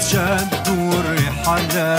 شد والرحلة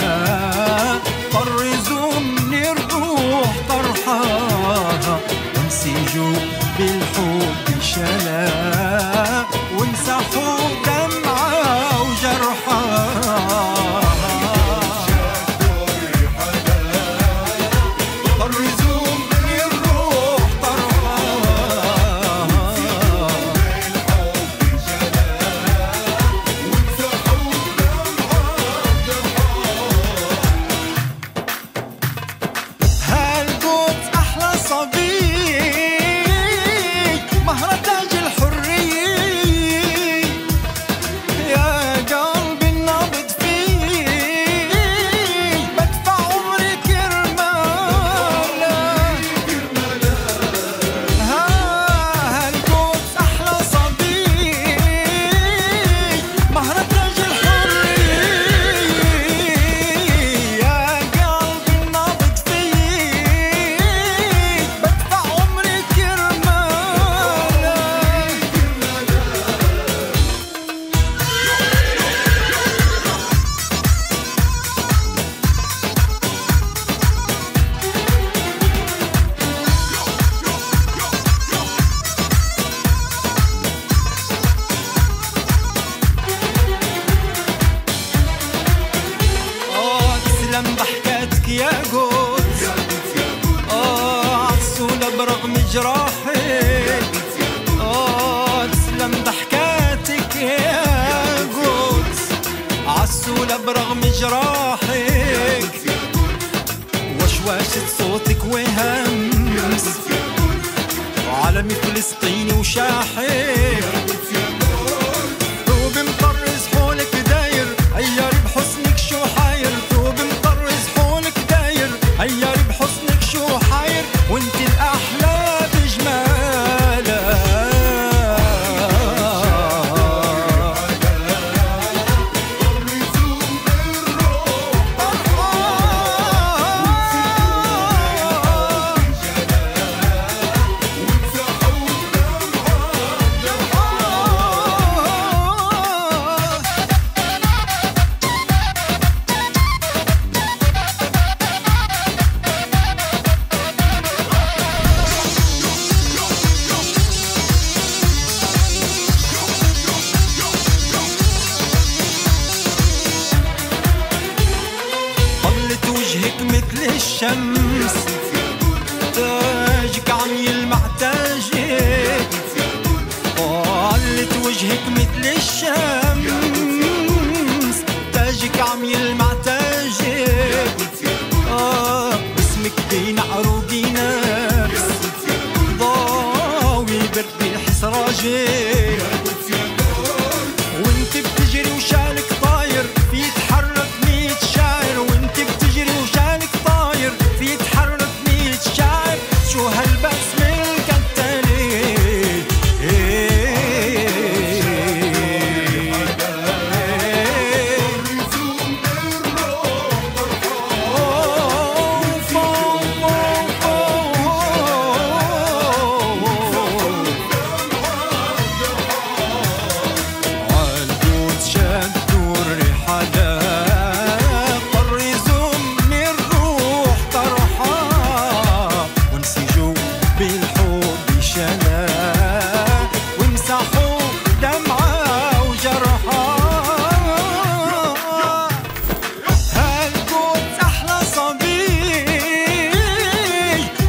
جراحك آه تسلم ضحكاتك يا قدس. عسولة برغم جراحك. وشواشة صوتك وهمس. وعلمي فلسطيني وشاحك. مثل الشمس. تاجك عم يلمع تاجك. طلت وجهك مثل الشمس. تاجك عم يلمع تاجك. آه اسمك بين عروقي نفس ضاوي برد حسراجك دمعة وجرحا هالقدس أحلى صبي؟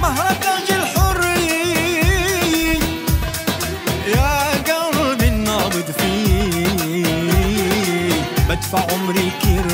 مهرة تاج الحرية يا قلبي النابض فيه. بدفع عمري كرمال